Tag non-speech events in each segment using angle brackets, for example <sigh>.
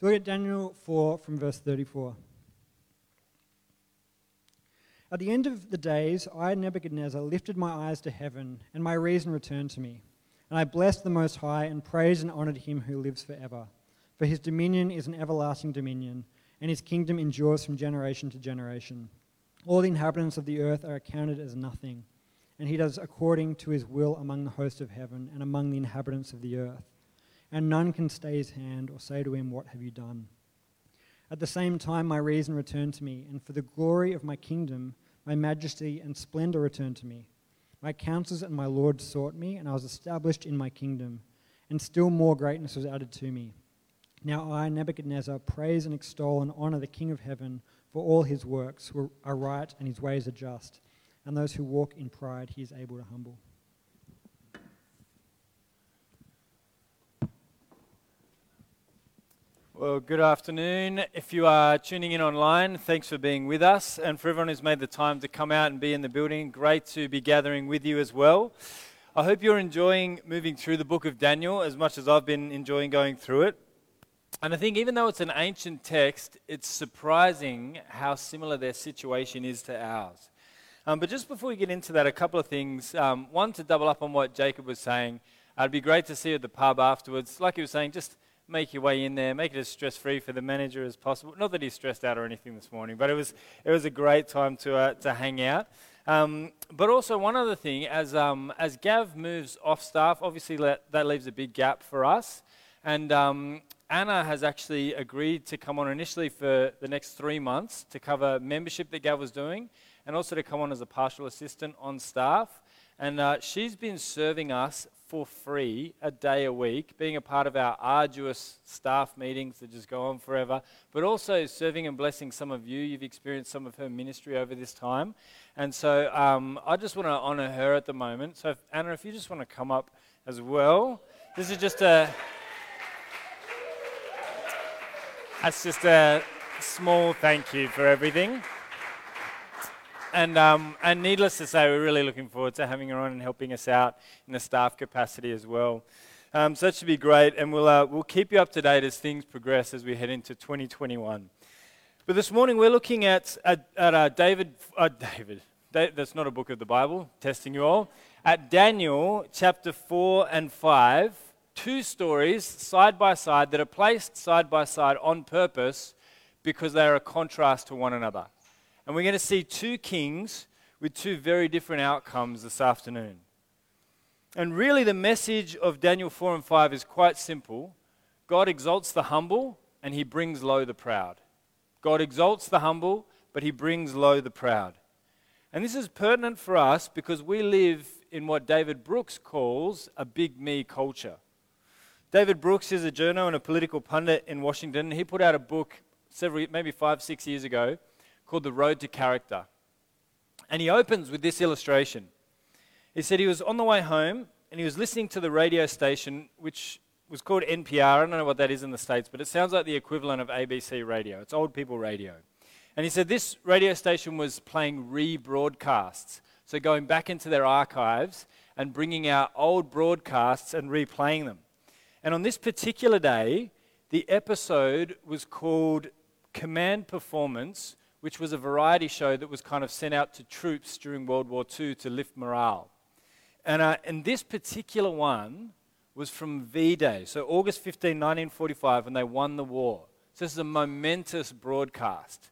So look at Daniel 4 from verse 34. At the end of the days, I, Nebuchadnezzar, lifted my eyes to heaven, and my reason returned to me. And I blessed the Most High, and praised and honored him who lives forever. For his dominion is an everlasting dominion, and his kingdom endures from generation to generation. All the inhabitants of the earth are accounted as nothing, and he does according to his will among the host of heaven and among the inhabitants of the earth. And none can stay his hand or say to him, What have you done? At the same time, my reason returned to me, and for the glory of my kingdom, my majesty and splendor returned to me. My counselors and my lords sought me, and I was established in my kingdom, and still more greatness was added to me. Now I, Nebuchadnezzar, praise and extol and honor the King of heaven, for all his works are right and his ways are just, and those who walk in pride he is able to humble. Well, good afternoon. If you are tuning in online, thanks for being with us. And for everyone who's made the time to come out and be in the building, great to be gathering with you as well. I hope you're enjoying moving through the book of Daniel as much as I've been enjoying going through it. And I think even though it's an ancient text, it's surprising how similar their situation is to ours. Um, but just before we get into that, a couple of things. Um, one, to double up on what Jacob was saying, uh, it'd be great to see you at the pub afterwards. Like he was saying, just make your way in there, make it as stress free for the manager as possible. Not that he's stressed out or anything this morning, but it was, it was a great time to, uh, to hang out. Um, but also, one other thing, as, um, as Gav moves off staff, obviously let, that leaves a big gap for us. And um, Anna has actually agreed to come on initially for the next three months to cover membership that Gav was doing and also to come on as a partial assistant on staff. And uh, she's been serving us for free a day a week, being a part of our arduous staff meetings that just go on forever, but also serving and blessing some of you. You've experienced some of her ministry over this time. And so um, I just want to honor her at the moment. So, if, Anna, if you just want to come up as well, this is just a. That's just a small thank you for everything. And, um, and needless to say, we're really looking forward to having her on and helping us out in the staff capacity as well. Um, so that should be great, and we'll, uh, we'll keep you up to date as things progress as we head into 2021. But this morning we're looking at, at, at uh, David, uh, David, da- that's not a book of the Bible, testing you all, at Daniel chapter 4 and 5, two stories side by side that are placed side by side on purpose because they are a contrast to one another. And we're going to see two kings with two very different outcomes this afternoon. And really, the message of Daniel 4 and 5 is quite simple God exalts the humble, and he brings low the proud. God exalts the humble, but he brings low the proud. And this is pertinent for us because we live in what David Brooks calls a big me culture. David Brooks is a journal and a political pundit in Washington. He put out a book several, maybe five, six years ago called The Road to Character. And he opens with this illustration. He said he was on the way home and he was listening to the radio station, which was called NPR. I don't know what that is in the States, but it sounds like the equivalent of ABC radio. It's old people radio. And he said this radio station was playing rebroadcasts. So going back into their archives and bringing out old broadcasts and replaying them. And on this particular day, the episode was called Command Performance which was a variety show that was kind of sent out to troops during World War II to lift morale. And, uh, and this particular one was from V Day, so August 15, 1945, when they won the war. So this is a momentous broadcast.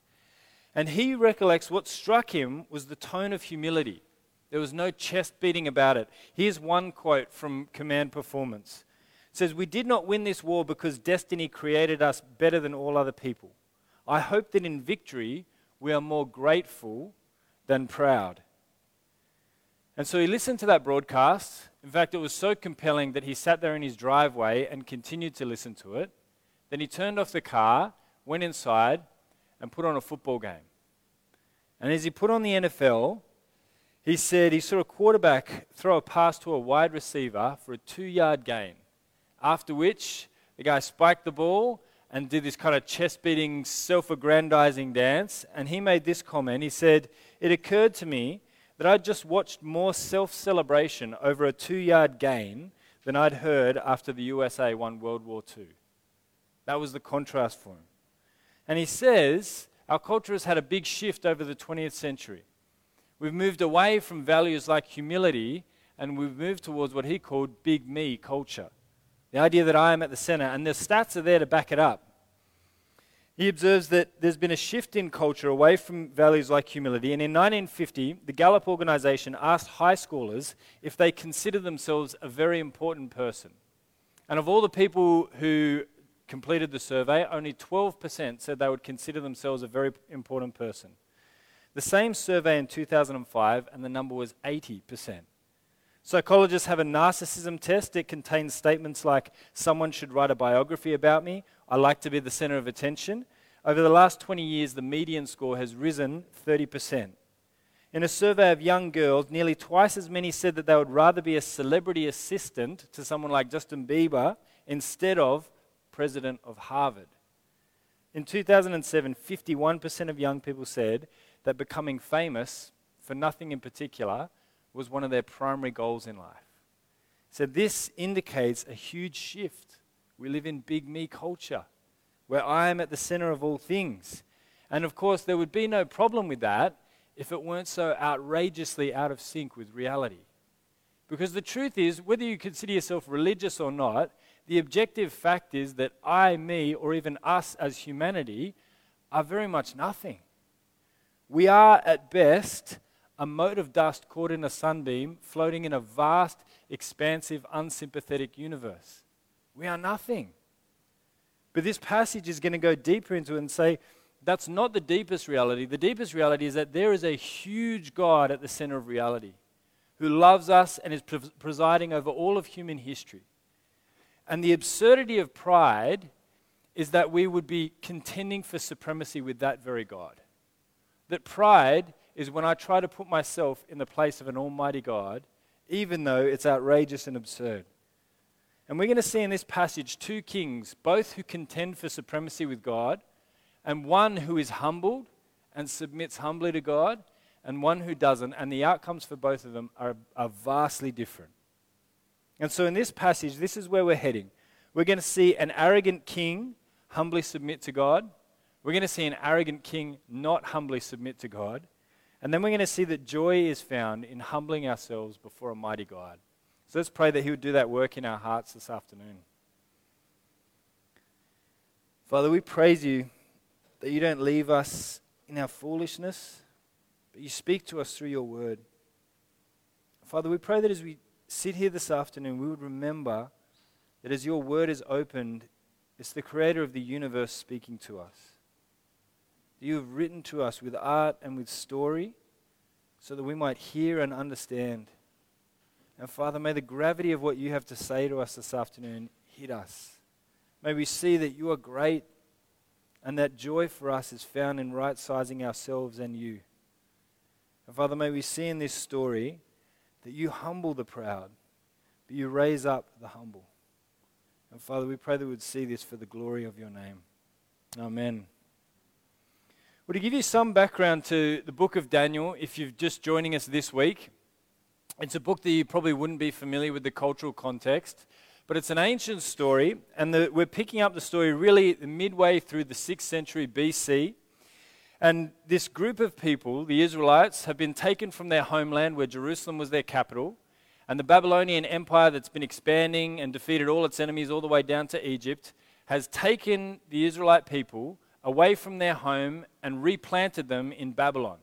And he recollects what struck him was the tone of humility. There was no chest beating about it. Here's one quote from Command Performance. It says, We did not win this war because destiny created us better than all other people. I hope that in victory we are more grateful than proud. And so he listened to that broadcast. In fact, it was so compelling that he sat there in his driveway and continued to listen to it. Then he turned off the car, went inside, and put on a football game. And as he put on the NFL, he said he saw a quarterback throw a pass to a wide receiver for a two yard gain. After which, the guy spiked the ball and did this kind of chest beating, self aggrandizing dance. And he made this comment. He said, It occurred to me that I'd just watched more self celebration over a two yard gain than I'd heard after the USA won World War II. That was the contrast for him. And he says, Our culture has had a big shift over the 20th century. We've moved away from values like humility and we've moved towards what he called big me culture. The idea that I am at the center, and the stats are there to back it up. He observes that there's been a shift in culture away from values like humility, and in 1950, the Gallup organization asked high schoolers if they consider themselves a very important person. And of all the people who completed the survey, only 12% said they would consider themselves a very important person. The same survey in 2005, and the number was 80%. Psychologists have a narcissism test. It contains statements like, Someone should write a biography about me. I like to be the center of attention. Over the last 20 years, the median score has risen 30%. In a survey of young girls, nearly twice as many said that they would rather be a celebrity assistant to someone like Justin Bieber instead of president of Harvard. In 2007, 51% of young people said that becoming famous for nothing in particular was one of their primary goals in life. So this indicates a huge shift. We live in big me culture where I am at the center of all things. And of course, there would be no problem with that if it weren't so outrageously out of sync with reality. Because the truth is, whether you consider yourself religious or not, the objective fact is that I, me, or even us as humanity are very much nothing. We are, at best, a mote of dust caught in a sunbeam floating in a vast, expansive, unsympathetic universe. We are nothing. But this passage is going to go deeper into it and say that's not the deepest reality. The deepest reality is that there is a huge God at the center of reality who loves us and is pre- presiding over all of human history. And the absurdity of pride is that we would be contending for supremacy with that very God. That pride is when I try to put myself in the place of an almighty God, even though it's outrageous and absurd. And we're going to see in this passage two kings, both who contend for supremacy with God, and one who is humbled and submits humbly to God, and one who doesn't. And the outcomes for both of them are, are vastly different. And so in this passage, this is where we're heading. We're going to see an arrogant king humbly submit to God. We're going to see an arrogant king not humbly submit to God. And then we're going to see that joy is found in humbling ourselves before a mighty God. So let's pray that He would do that work in our hearts this afternoon. Father, we praise you that you don't leave us in our foolishness, but you speak to us through your word. Father, we pray that as we sit here this afternoon, we would remember that as your word is opened, it's the creator of the universe speaking to us that you have written to us with art and with story so that we might hear and understand. And Father, may the gravity of what you have to say to us this afternoon hit us. May we see that you are great and that joy for us is found in right sizing ourselves and you. And Father, may we see in this story that you humble the proud, but you raise up the humble. And Father, we pray that we would see this for the glory of your name. Amen. Well, to give you some background to the book of Daniel, if you're just joining us this week, it's a book that you probably wouldn't be familiar with the cultural context, but it's an ancient story, and the, we're picking up the story really midway through the 6th century BC. And this group of people, the Israelites, have been taken from their homeland where Jerusalem was their capital. And the Babylonian Empire, that's been expanding and defeated all its enemies all the way down to Egypt, has taken the Israelite people away from their home and replanted them in Babylon.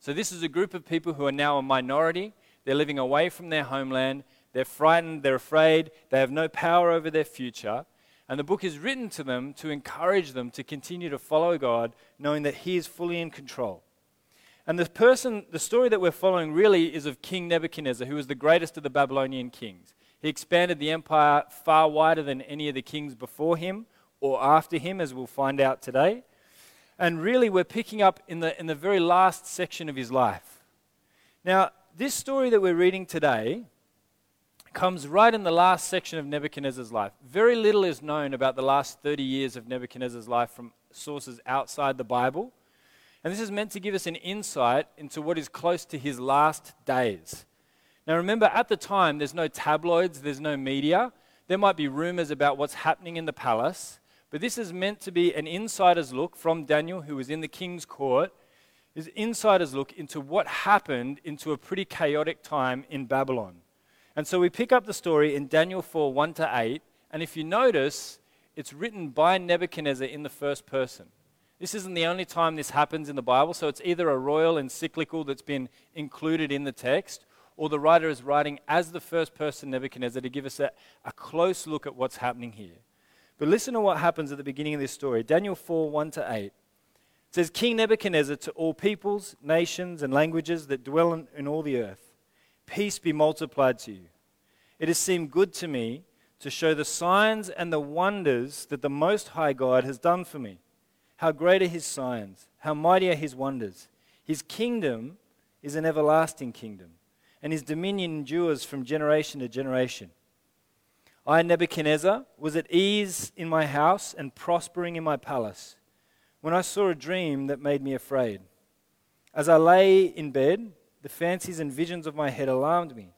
So, this is a group of people who are now a minority. They're living away from their homeland. They're frightened, they're afraid, they have no power over their future. And the book is written to them to encourage them to continue to follow God, knowing that He is fully in control. And the person, the story that we're following really is of King Nebuchadnezzar, who was the greatest of the Babylonian kings. He expanded the empire far wider than any of the kings before him or after him, as we'll find out today. And really, we're picking up in the, in the very last section of his life. Now, this story that we're reading today comes right in the last section of Nebuchadnezzar's life. Very little is known about the last 30 years of Nebuchadnezzar's life from sources outside the Bible. And this is meant to give us an insight into what is close to his last days. Now, remember, at the time, there's no tabloids, there's no media. There might be rumors about what's happening in the palace, But this is meant to be an insider's look from Daniel, who was in the king's court, is insider's look into what happened into a pretty chaotic time in Babylon. And so we pick up the story in Daniel 4 1 to 8. And if you notice, it's written by Nebuchadnezzar in the first person. This isn't the only time this happens in the Bible, so it's either a royal encyclical that's been included in the text, or the writer is writing as the first person Nebuchadnezzar to give us a, a close look at what's happening here. But listen to what happens at the beginning of this story Daniel 4 1 to 8. It says, King Nebuchadnezzar to all peoples, nations, and languages that dwell in, in all the earth, peace be multiplied to you. It has seemed good to me to show the signs and the wonders that the Most High God has done for me. How great are his signs, how mighty are his wonders. His kingdom is an everlasting kingdom, and his dominion endures from generation to generation. I, Nebuchadnezzar, was at ease in my house and prospering in my palace when I saw a dream that made me afraid. As I lay in bed, the fancies and visions of my head alarmed me.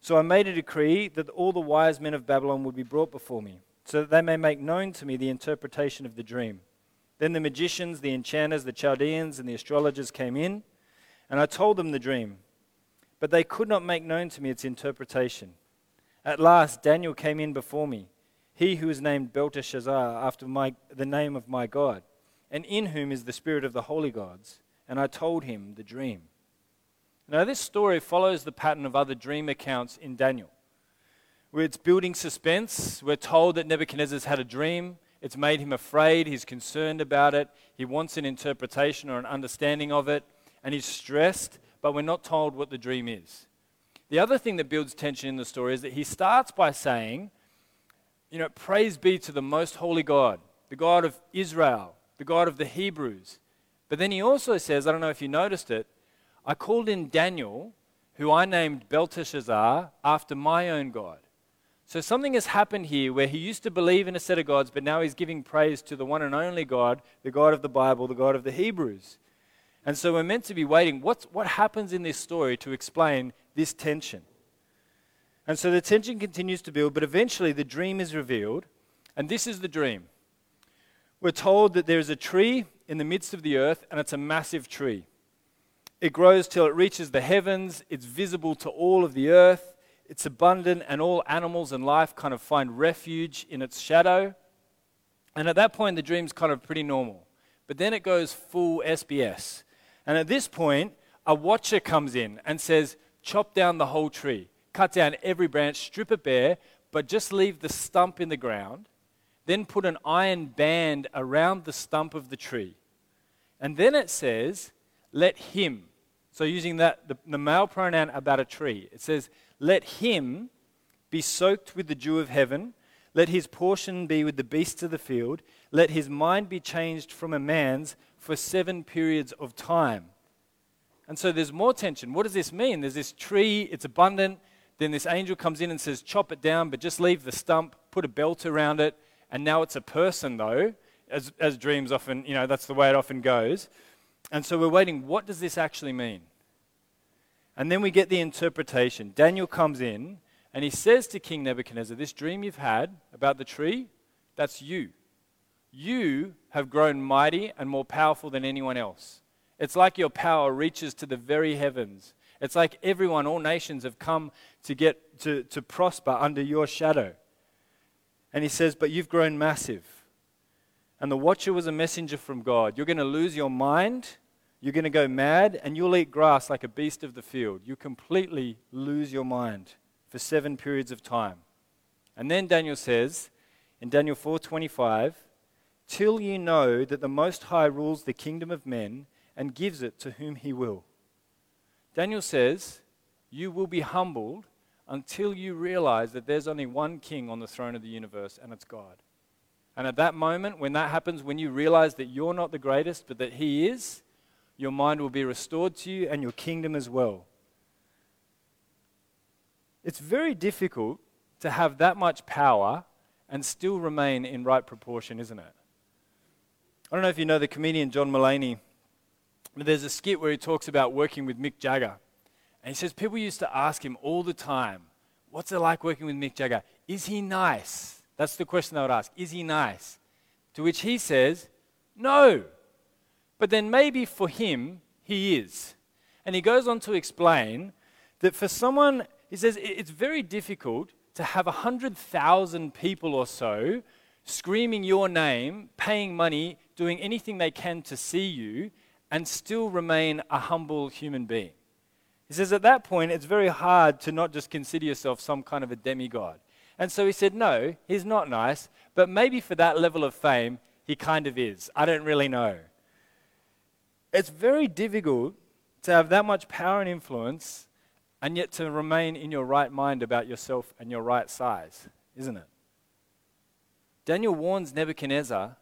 So I made a decree that all the wise men of Babylon would be brought before me, so that they may make known to me the interpretation of the dream. Then the magicians, the enchanters, the Chaldeans, and the astrologers came in, and I told them the dream. But they could not make known to me its interpretation. At last, Daniel came in before me, he who is named Belteshazzar, after my, the name of my God, and in whom is the spirit of the holy gods. And I told him the dream. Now, this story follows the pattern of other dream accounts in Daniel, where it's building suspense. We're told that Nebuchadnezzar's had a dream, it's made him afraid, he's concerned about it, he wants an interpretation or an understanding of it, and he's stressed, but we're not told what the dream is. The other thing that builds tension in the story is that he starts by saying, you know, praise be to the most holy God, the God of Israel, the God of the Hebrews. But then he also says, I don't know if you noticed it, I called in Daniel, who I named Belteshazzar, after my own God. So something has happened here where he used to believe in a set of gods, but now he's giving praise to the one and only God, the God of the Bible, the God of the Hebrews. And so we're meant to be waiting. What's, what happens in this story to explain this tension? And so the tension continues to build, but eventually the dream is revealed. And this is the dream. We're told that there is a tree in the midst of the earth, and it's a massive tree. It grows till it reaches the heavens, it's visible to all of the earth, it's abundant, and all animals and life kind of find refuge in its shadow. And at that point, the dream's kind of pretty normal. But then it goes full SBS. And at this point, a watcher comes in and says, Chop down the whole tree, cut down every branch, strip it bare, but just leave the stump in the ground. Then put an iron band around the stump of the tree. And then it says, Let him, so, using that, the, the male pronoun about a tree, it says, Let him be soaked with the dew of heaven. Let his portion be with the beasts of the field. Let his mind be changed from a man's for seven periods of time. And so there's more tension. What does this mean? There's this tree, it's abundant. Then this angel comes in and says, Chop it down, but just leave the stump, put a belt around it. And now it's a person, though, as, as dreams often, you know, that's the way it often goes. And so we're waiting, what does this actually mean? And then we get the interpretation. Daniel comes in and he says to King Nebuchadnezzar, This dream you've had about the tree, that's you. You have grown mighty and more powerful than anyone else. It's like your power reaches to the very heavens. It's like everyone, all nations have come to get to, to prosper under your shadow. And he says, But you've grown massive. And the watcher was a messenger from God. You're going to lose your mind. You're going to go mad and you'll eat grass like a beast of the field. You completely lose your mind for seven periods of time. And then Daniel says in Daniel 4:25, "Till you know that the Most High rules the kingdom of men and gives it to whom he will." Daniel says, "You will be humbled until you realize that there's only one king on the throne of the universe and it's God." And at that moment, when that happens, when you realize that you're not the greatest, but that He is, your mind will be restored to you and your kingdom as well. It's very difficult to have that much power and still remain in right proportion, isn't it? I don't know if you know the comedian John Mulaney, but there's a skit where he talks about working with Mick Jagger. And he says people used to ask him all the time, What's it like working with Mick Jagger? Is he nice? That's the question they would ask. Is he nice? To which he says, No. But then maybe for him, he is. And he goes on to explain that for someone, he says, it's very difficult to have 100,000 people or so screaming your name, paying money, doing anything they can to see you, and still remain a humble human being. He says at that point, it's very hard to not just consider yourself some kind of a demigod. And so he said, No, he's not nice, but maybe for that level of fame, he kind of is. I don't really know. It's very difficult to have that much power and influence and yet to remain in your right mind about yourself and your right size, isn't it? Daniel warns Nebuchadnezzar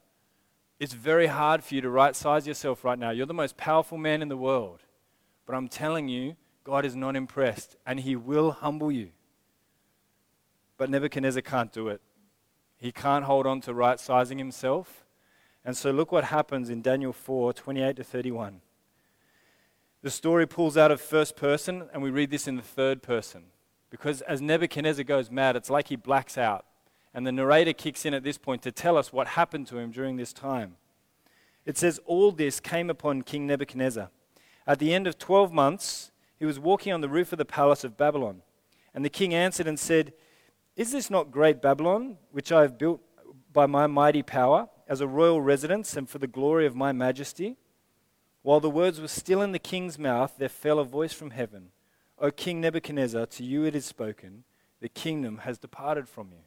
it's very hard for you to right size yourself right now. You're the most powerful man in the world. But I'm telling you, God is not impressed and he will humble you. But Nebuchadnezzar can't do it. He can't hold on to right sizing himself. And so look what happens in Daniel 4 28 to 31. The story pulls out of first person, and we read this in the third person. Because as Nebuchadnezzar goes mad, it's like he blacks out. And the narrator kicks in at this point to tell us what happened to him during this time. It says, All this came upon King Nebuchadnezzar. At the end of 12 months, he was walking on the roof of the palace of Babylon. And the king answered and said, Is this not great Babylon, which I have built by my mighty power, as a royal residence and for the glory of my majesty? While the words were still in the king's mouth, there fell a voice from heaven O King Nebuchadnezzar, to you it is spoken, the kingdom has departed from you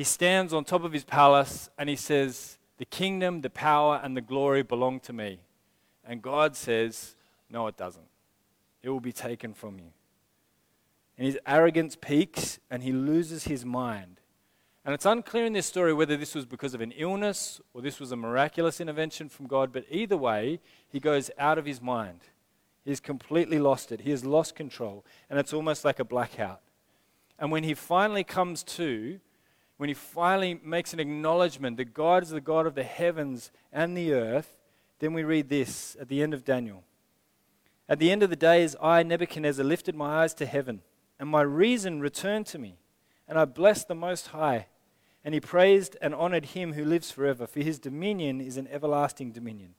he stands on top of his palace and he says, The kingdom, the power, and the glory belong to me. And God says, No, it doesn't. It will be taken from you. And his arrogance peaks and he loses his mind. And it's unclear in this story whether this was because of an illness or this was a miraculous intervention from God, but either way, he goes out of his mind. He's completely lost it. He has lost control, and it's almost like a blackout. And when he finally comes to, when he finally makes an acknowledgement that God is the God of the heavens and the earth, then we read this at the end of Daniel. At the end of the days, I, Nebuchadnezzar, lifted my eyes to heaven, and my reason returned to me, and I blessed the Most High. And he praised and honored him who lives forever, for his dominion is an everlasting dominion,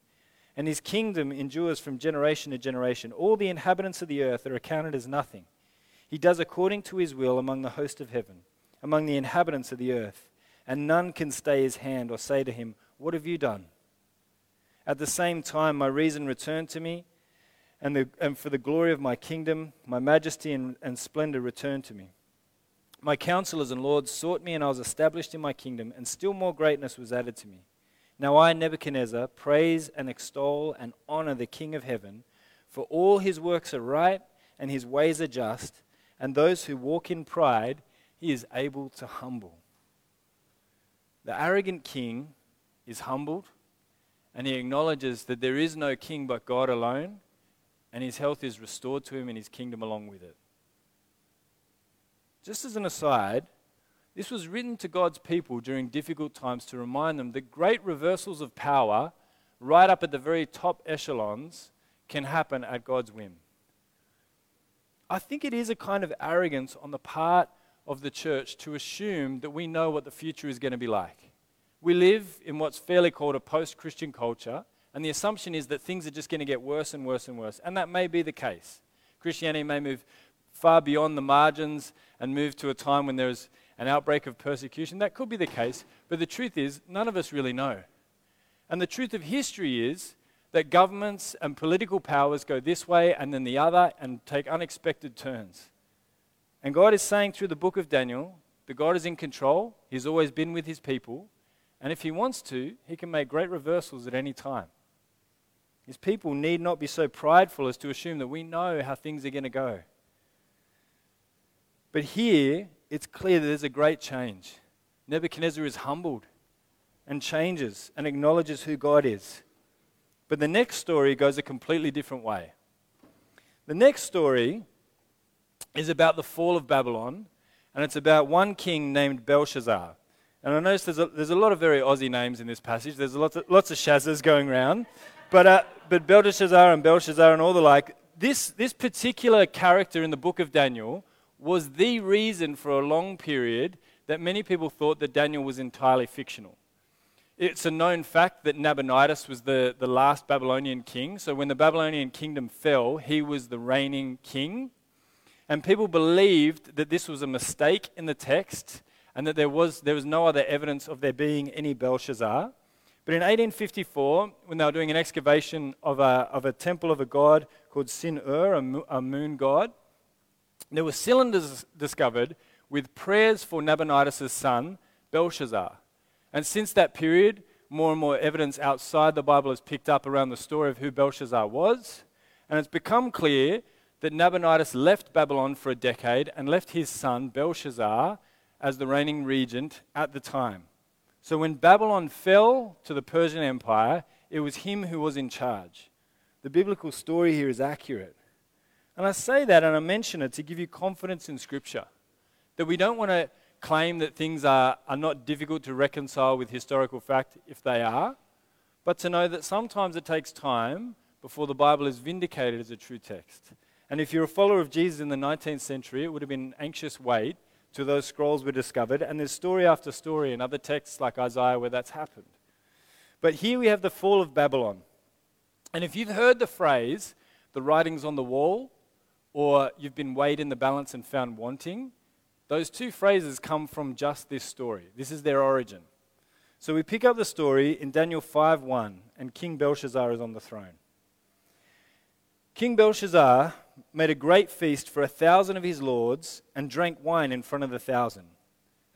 and his kingdom endures from generation to generation. All the inhabitants of the earth are accounted as nothing. He does according to his will among the host of heaven among the inhabitants of the earth, and none can stay his hand or say to him, What have you done? At the same time, my reason returned to me, and, the, and for the glory of my kingdom, my majesty and, and splendor returned to me. My counselors and lords sought me, and I was established in my kingdom, and still more greatness was added to me. Now I, Nebuchadnezzar, praise and extol and honor the King of heaven, for all his works are right, and his ways are just, and those who walk in pride he is able to humble. The arrogant king is humbled and he acknowledges that there is no king but God alone, and his health is restored to him and his kingdom along with it. Just as an aside, this was written to God's people during difficult times to remind them that great reversals of power, right up at the very top echelons, can happen at God's whim. I think it is a kind of arrogance on the part of the church to assume that we know what the future is going to be like. We live in what's fairly called a post Christian culture, and the assumption is that things are just going to get worse and worse and worse. And that may be the case. Christianity may move far beyond the margins and move to a time when there's an outbreak of persecution. That could be the case, but the truth is, none of us really know. And the truth of history is that governments and political powers go this way and then the other and take unexpected turns. And God is saying through the book of Daniel that God is in control, He's always been with His people, and if He wants to, He can make great reversals at any time. His people need not be so prideful as to assume that we know how things are going to go. But here, it's clear that there's a great change. Nebuchadnezzar is humbled and changes and acknowledges who God is. But the next story goes a completely different way. The next story is about the fall of Babylon, and it's about one king named Belshazzar. And I notice there's a, there's a lot of very Aussie names in this passage. There's lots of, lots of Shazas going around. But, uh, but Belteshazzar and Belshazzar and all the like, this, this particular character in the book of Daniel was the reason for a long period that many people thought that Daniel was entirely fictional. It's a known fact that Nabonidus was the, the last Babylonian king. So when the Babylonian kingdom fell, he was the reigning king. And people believed that this was a mistake in the text and that there was, there was no other evidence of there being any Belshazzar. But in 1854, when they were doing an excavation of a, of a temple of a god called Sin Ur, a, a moon god, there were cylinders discovered with prayers for Nabonidus' son, Belshazzar. And since that period, more and more evidence outside the Bible has picked up around the story of who Belshazzar was. And it's become clear that Nabonidus left Babylon for a decade and left his son, Belshazzar, as the reigning regent at the time. So when Babylon fell to the Persian Empire, it was him who was in charge. The biblical story here is accurate. And I say that and I mention it to give you confidence in Scripture. That we don't want to claim that things are, are not difficult to reconcile with historical fact if they are, but to know that sometimes it takes time before the Bible is vindicated as a true text. And if you're a follower of Jesus in the 19th century, it would have been an anxious wait till those scrolls were discovered. And there's story after story in other texts like Isaiah where that's happened. But here we have the fall of Babylon. And if you've heard the phrase, the writing's on the wall, or you've been weighed in the balance and found wanting, those two phrases come from just this story. This is their origin. So we pick up the story in Daniel 5:1, and King Belshazzar is on the throne. King Belshazzar made a great feast for a thousand of his lords and drank wine in front of the thousand.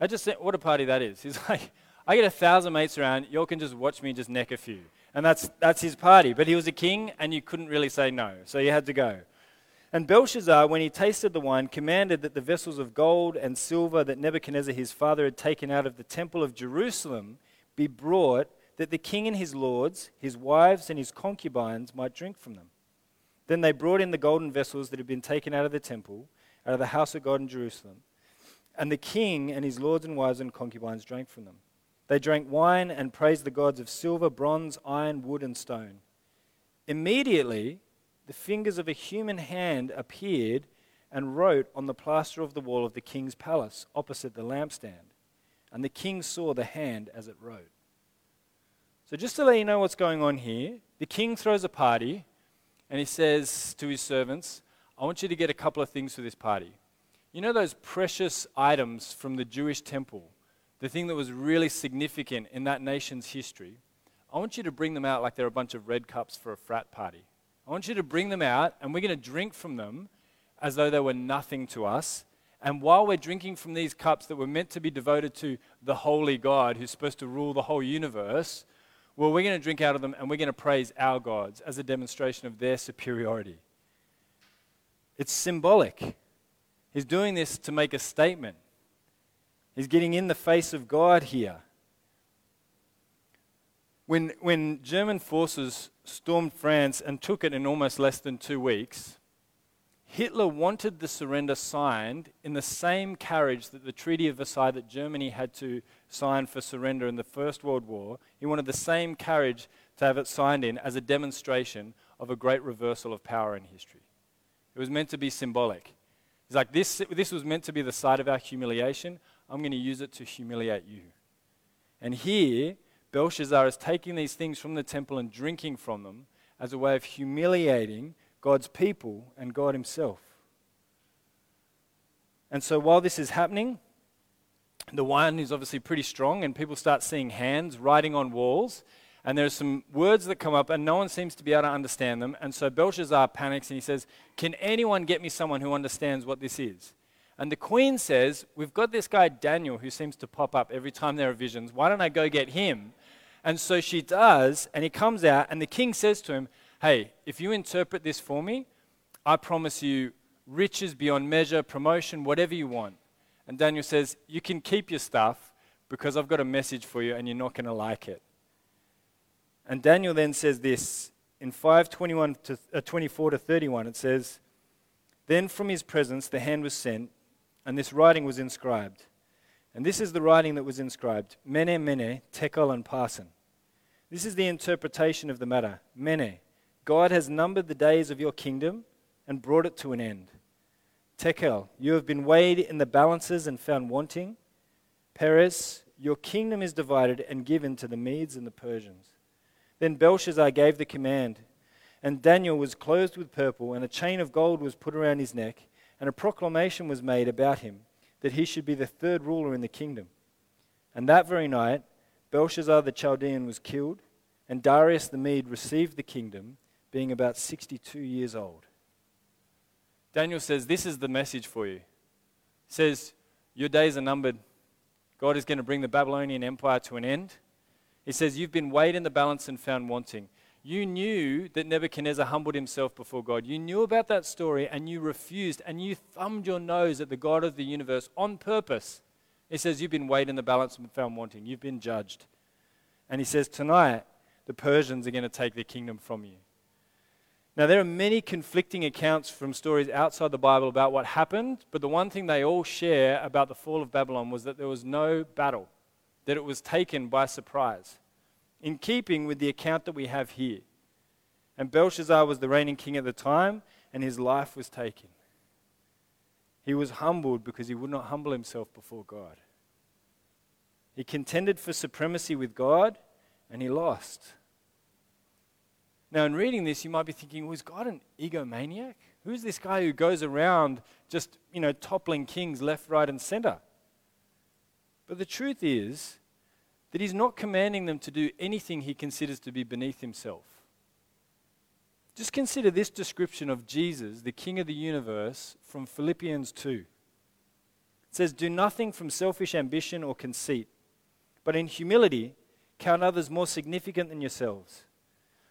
I just said, what a party that is. He's <laughs> like, I get a thousand mates around, y'all can just watch me just neck a few. And that's, that's his party. But he was a king, and you couldn't really say no. So you had to go. And Belshazzar, when he tasted the wine, commanded that the vessels of gold and silver that Nebuchadnezzar his father had taken out of the temple of Jerusalem be brought, that the king and his lords, his wives, and his concubines might drink from them. Then they brought in the golden vessels that had been taken out of the temple, out of the house of God in Jerusalem. And the king and his lords and wives and concubines drank from them. They drank wine and praised the gods of silver, bronze, iron, wood, and stone. Immediately, the fingers of a human hand appeared and wrote on the plaster of the wall of the king's palace opposite the lampstand. And the king saw the hand as it wrote. So, just to let you know what's going on here, the king throws a party and he says to his servants, I want you to get a couple of things for this party. You know those precious items from the Jewish temple, the thing that was really significant in that nation's history? I want you to bring them out like they're a bunch of red cups for a frat party. I want you to bring them out, and we're going to drink from them as though they were nothing to us. And while we're drinking from these cups that were meant to be devoted to the holy God who's supposed to rule the whole universe, well, we're going to drink out of them and we're going to praise our gods as a demonstration of their superiority. It's symbolic. He's doing this to make a statement. He's getting in the face of God here. When, when German forces stormed France and took it in almost less than two weeks, Hitler wanted the surrender signed in the same carriage that the Treaty of Versailles that Germany had to sign for surrender in the First World War. He wanted the same carriage to have it signed in as a demonstration of a great reversal of power in history. It was meant to be symbolic. It's like this, this was meant to be the site of our humiliation. I'm going to use it to humiliate you. And here, Belshazzar is taking these things from the temple and drinking from them as a way of humiliating God's people and God Himself. And so while this is happening, the wine is obviously pretty strong, and people start seeing hands writing on walls. And there are some words that come up, and no one seems to be able to understand them. And so Belshazzar panics and he says, Can anyone get me someone who understands what this is? And the queen says, We've got this guy Daniel who seems to pop up every time there are visions. Why don't I go get him? And so she does, and he comes out, and the king says to him, Hey, if you interpret this for me, I promise you riches beyond measure, promotion, whatever you want. And Daniel says, You can keep your stuff because I've got a message for you and you're not going to like it. And Daniel then says this in 521 to uh, 24 to 31 it says, Then from his presence the hand was sent, and this writing was inscribed. And this is the writing that was inscribed Mene, Mene, Tekel, and Parsin. This is the interpretation of the matter. Mene, God has numbered the days of your kingdom and brought it to an end. Tekel, you have been weighed in the balances and found wanting. Peres, Your kingdom is divided and given to the Medes and the Persians. Then Belshazzar gave the command, and Daniel was clothed with purple, and a chain of gold was put around his neck, and a proclamation was made about him that he should be the third ruler in the kingdom. And that very night, Belshazzar the Chaldean was killed, and Darius the Mede received the kingdom, being about 62 years old. Daniel says, This is the message for you. He says, Your days are numbered. God is going to bring the Babylonian Empire to an end. He says, You've been weighed in the balance and found wanting. You knew that Nebuchadnezzar humbled himself before God. You knew about that story and you refused and you thumbed your nose at the God of the universe on purpose. He says, You've been weighed in the balance and found wanting. You've been judged. And he says, Tonight, the Persians are going to take their kingdom from you. Now, there are many conflicting accounts from stories outside the Bible about what happened, but the one thing they all share about the fall of Babylon was that there was no battle, that it was taken by surprise, in keeping with the account that we have here. And Belshazzar was the reigning king at the time, and his life was taken. He was humbled because he would not humble himself before God. He contended for supremacy with God, and he lost. Now, in reading this, you might be thinking, was God an egomaniac? Who's this guy who goes around just, you know, toppling kings left, right, and center? But the truth is that he's not commanding them to do anything he considers to be beneath himself. Just consider this description of Jesus, the King of the universe, from Philippians 2. It says, Do nothing from selfish ambition or conceit, but in humility count others more significant than yourselves.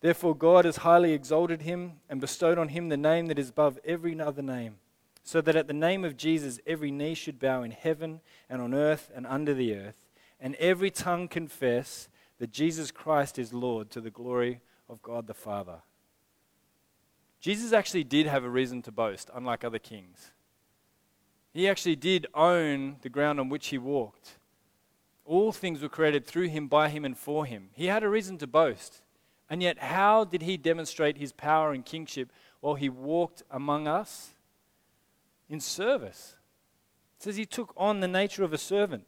Therefore, God has highly exalted him and bestowed on him the name that is above every other name, so that at the name of Jesus every knee should bow in heaven and on earth and under the earth, and every tongue confess that Jesus Christ is Lord to the glory of God the Father. Jesus actually did have a reason to boast, unlike other kings. He actually did own the ground on which he walked. All things were created through him, by him, and for him. He had a reason to boast. And yet, how did he demonstrate his power and kingship while he walked among us? In service. It says he took on the nature of a servant,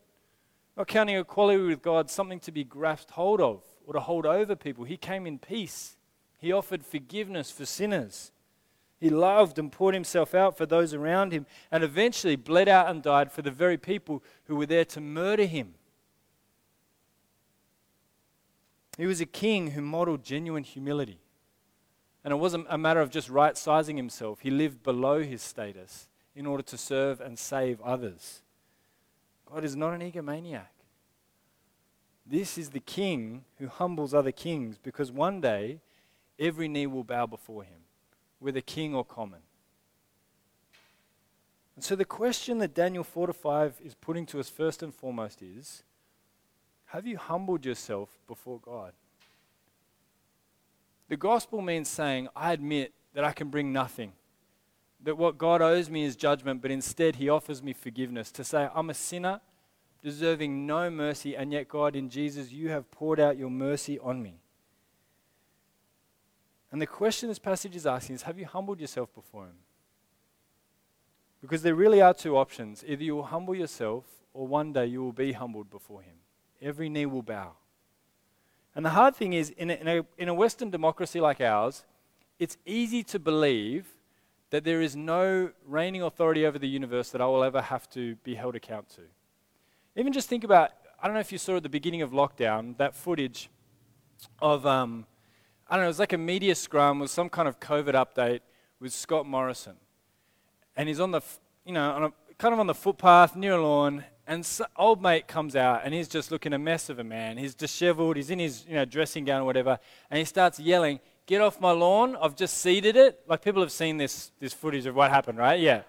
not counting equality with God something to be grasped hold of or to hold over people. He came in peace. He offered forgiveness for sinners. He loved and poured himself out for those around him and eventually bled out and died for the very people who were there to murder him. He was a king who modeled genuine humility. And it wasn't a matter of just right sizing himself, he lived below his status in order to serve and save others. God is not an egomaniac. This is the king who humbles other kings because one day every knee will bow before him, whether king or common. And so the question that Daniel 4 to 5 is putting to us first and foremost is have you humbled yourself before God? The gospel means saying, I admit that I can bring nothing, that what God owes me is judgment, but instead He offers me forgiveness. To say, I'm a sinner, deserving no mercy, and yet, God, in Jesus, you have poured out your mercy on me. And the question this passage is asking is Have you humbled yourself before Him? Because there really are two options. Either you will humble yourself, or one day you will be humbled before Him. Every knee will bow. And the hard thing is, in a, in a, in a Western democracy like ours, it's easy to believe that there is no reigning authority over the universe that I will ever have to be held account to. Even just think about, I don't know if you saw at the beginning of lockdown that footage of, um, I don't know, it was like a media scrum with some kind of COVID update with Scott Morrison. And he's on the, you know, a, kind of on the footpath near a lawn, and so, old mate comes out and he's just looking a mess of a man. He's disheveled, he's in his you know, dressing gown or whatever, and he starts yelling, Get off my lawn, I've just seeded it. Like people have seen this, this footage of what happened, right? Yeah.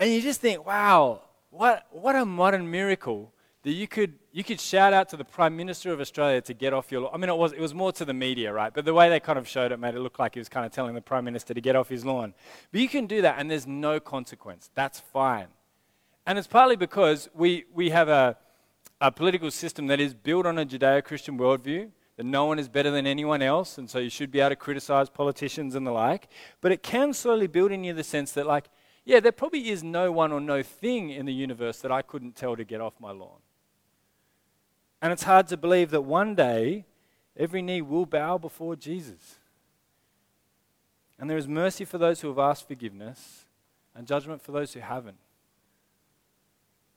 And you just think, wow, what, what a modern miracle that you could, you could shout out to the Prime Minister of Australia to get off your lawn. I mean, it was, it was more to the media, right? But the way they kind of showed it made it look like he was kind of telling the Prime Minister to get off his lawn. But you can do that, and there's no consequence. That's fine. And it's partly because we, we have a, a political system that is built on a Judeo Christian worldview that no one is better than anyone else, and so you should be able to criticize politicians and the like. But it can slowly build in you the sense that, like, yeah, there probably is no one or no thing in the universe that I couldn't tell to get off my lawn. And it's hard to believe that one day every knee will bow before Jesus. And there is mercy for those who have asked forgiveness and judgment for those who haven't.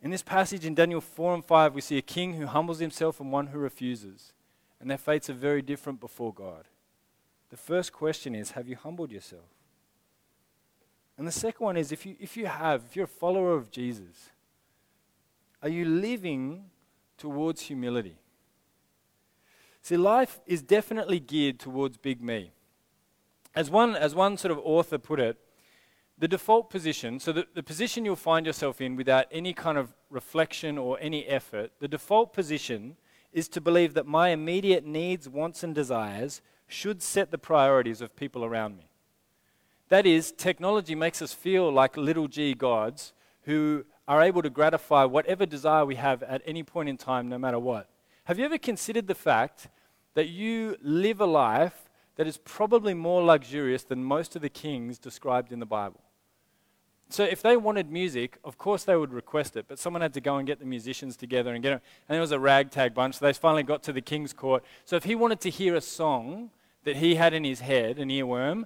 In this passage in Daniel 4 and 5, we see a king who humbles himself and one who refuses. And their fates are very different before God. The first question is Have you humbled yourself? And the second one is if you, if you have, if you're a follower of Jesus, are you living towards humility. See, life is definitely geared towards big me. As one, as one sort of author put it, the default position, so the, the position you'll find yourself in without any kind of reflection or any effort, the default position is to believe that my immediate needs, wants, and desires should set the priorities of people around me. That is, technology makes us feel like little g gods who are able to gratify whatever desire we have at any point in time, no matter what. Have you ever considered the fact that you live a life that is probably more luxurious than most of the kings described in the Bible? So if they wanted music, of course they would request it, but someone had to go and get the musicians together and get it. And it was a ragtag bunch, so they finally got to the king's court. So if he wanted to hear a song that he had in his head, an earworm,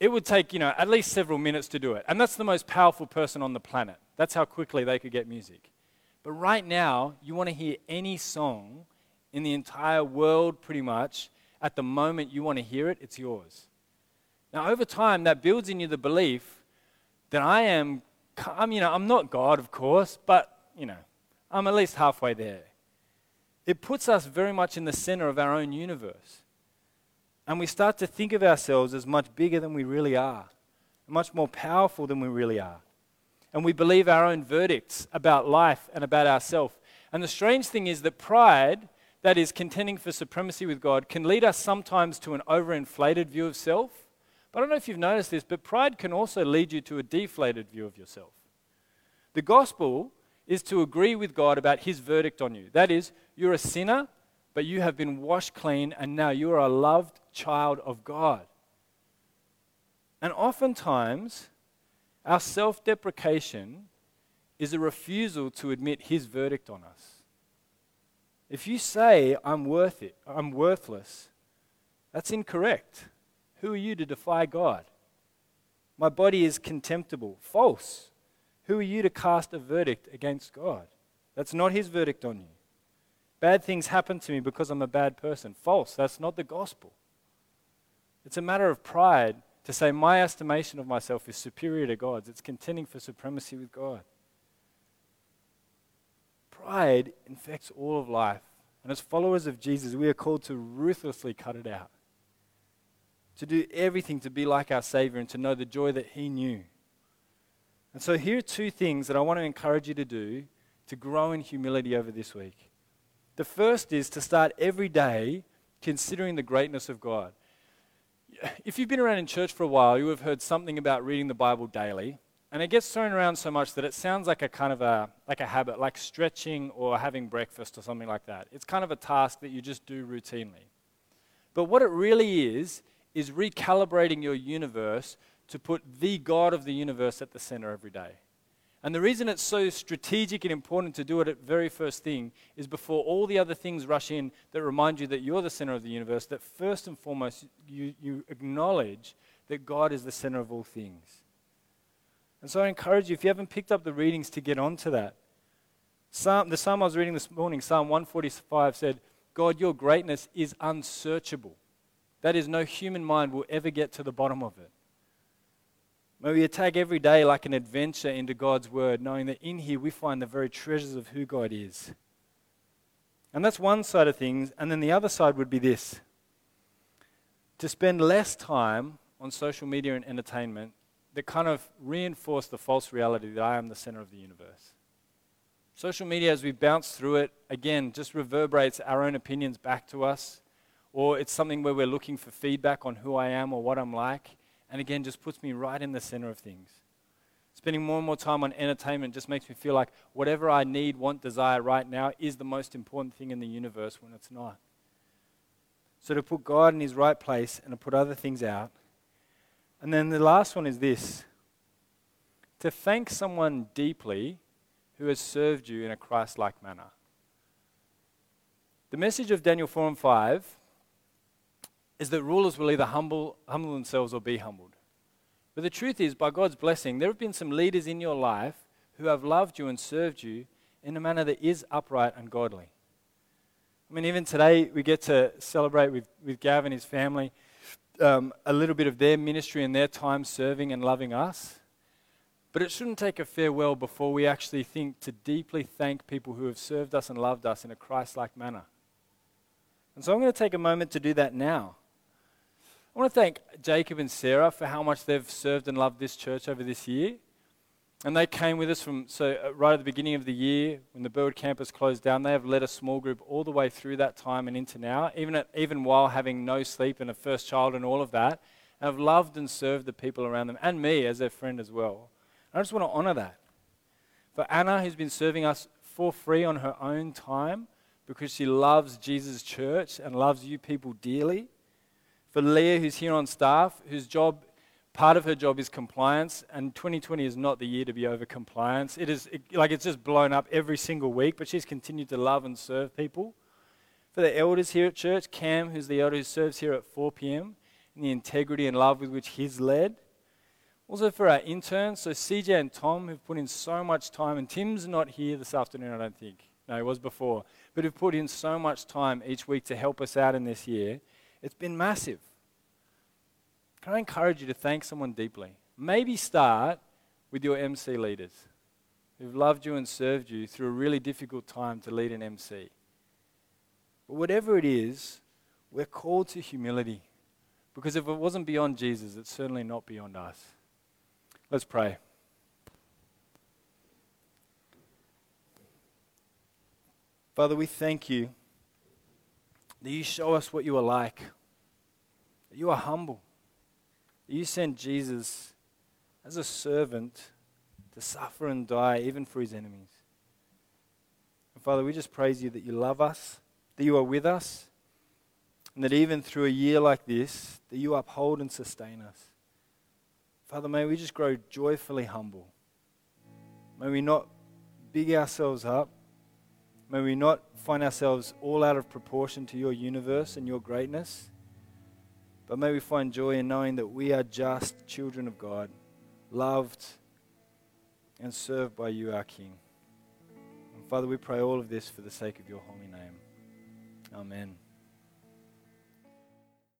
it would take, you know, at least several minutes to do it. And that's the most powerful person on the planet. That's how quickly they could get music. But right now, you want to hear any song in the entire world, pretty much, at the moment you want to hear it, it's yours. Now, over time, that builds in you the belief that I am, I'm, you know, I'm not God, of course, but, you know, I'm at least halfway there. It puts us very much in the center of our own universe. And we start to think of ourselves as much bigger than we really are, much more powerful than we really are and we believe our own verdicts about life and about ourselves. And the strange thing is that pride, that is contending for supremacy with God, can lead us sometimes to an overinflated view of self. I don't know if you've noticed this, but pride can also lead you to a deflated view of yourself. The gospel is to agree with God about his verdict on you. That is, you're a sinner, but you have been washed clean, and now you are a loved child of God. And oftentimes, our self deprecation is a refusal to admit his verdict on us. If you say, I'm worth it, I'm worthless, that's incorrect. Who are you to defy God? My body is contemptible. False. Who are you to cast a verdict against God? That's not his verdict on you. Bad things happen to me because I'm a bad person. False. That's not the gospel. It's a matter of pride to say my estimation of myself is superior to God's. It's contending for supremacy with God. Pride infects all of life. And as followers of Jesus, we are called to ruthlessly cut it out. To do everything to be like our Savior and to know the joy that He knew. And so, here are two things that I want to encourage you to do to grow in humility over this week. The first is to start every day considering the greatness of God if you've been around in church for a while, you have heard something about reading the Bible daily. And it gets thrown around so much that it sounds like a kind of a, like a habit, like stretching or having breakfast or something like that. It's kind of a task that you just do routinely. But what it really is, is recalibrating your universe to put the God of the universe at the center every day. And the reason it's so strategic and important to do it at very first thing is before all the other things rush in that remind you that you're the center of the universe, that first and foremost you, you acknowledge that God is the center of all things. And so I encourage you, if you haven't picked up the readings, to get onto that. Psalm, the psalm I was reading this morning, Psalm 145, said, God, your greatness is unsearchable. That is, no human mind will ever get to the bottom of it. May we attack every day like an adventure into God's Word, knowing that in here we find the very treasures of who God is. And that's one side of things. And then the other side would be this to spend less time on social media and entertainment that kind of reinforce the false reality that I am the center of the universe. Social media, as we bounce through it, again, just reverberates our own opinions back to us, or it's something where we're looking for feedback on who I am or what I'm like, and again, just puts me right in the center of things. Spending more and more time on entertainment just makes me feel like whatever I need, want, desire right now is the most important thing in the universe when it's not. So to put God in his right place and to put other things out. And then the last one is this to thank someone deeply who has served you in a Christ like manner. The message of Daniel 4 and 5 is that rulers will either humble, humble themselves or be humbled. But the truth is, by God's blessing, there have been some leaders in your life who have loved you and served you in a manner that is upright and godly. I mean, even today, we get to celebrate with, with Gav and his family um, a little bit of their ministry and their time serving and loving us. But it shouldn't take a farewell before we actually think to deeply thank people who have served us and loved us in a Christ like manner. And so I'm going to take a moment to do that now. I want to thank Jacob and Sarah for how much they've served and loved this church over this year. And they came with us from, so uh, right at the beginning of the year, when the Burwood campus closed down, they have led a small group all the way through that time and into now, even, at, even while having no sleep and a first child and all of that, And have loved and served the people around them, and me as their friend as well. I just want to honor that. For Anna, who's been serving us for free on her own time because she loves Jesus' church and loves you people dearly. For Leah, who's here on staff, whose job, part of her job is compliance, and 2020 is not the year to be over compliance. It is it, like it's just blown up every single week, but she's continued to love and serve people. For the elders here at church, Cam, who's the elder who serves here at 4 p.m., and the integrity and love with which he's led. Also for our interns, so CJ and Tom, who've put in so much time, and Tim's not here this afternoon, I don't think. No, he was before. But who've put in so much time each week to help us out in this year. It's been massive. Can I encourage you to thank someone deeply? Maybe start with your MC leaders who've loved you and served you through a really difficult time to lead an MC. But whatever it is, we're called to humility. Because if it wasn't beyond Jesus, it's certainly not beyond us. Let's pray. Father, we thank you that you show us what you are like, that you are humble, you sent Jesus as a servant to suffer and die even for his enemies. And Father, we just praise you that you love us, that you are with us, and that even through a year like this, that you uphold and sustain us. Father, may we just grow joyfully humble. May we not big ourselves up. May we not find ourselves all out of proportion to your universe and your greatness. But may we find joy in knowing that we are just children of God, loved and served by you, our King. And Father, we pray all of this for the sake of your holy name. Amen.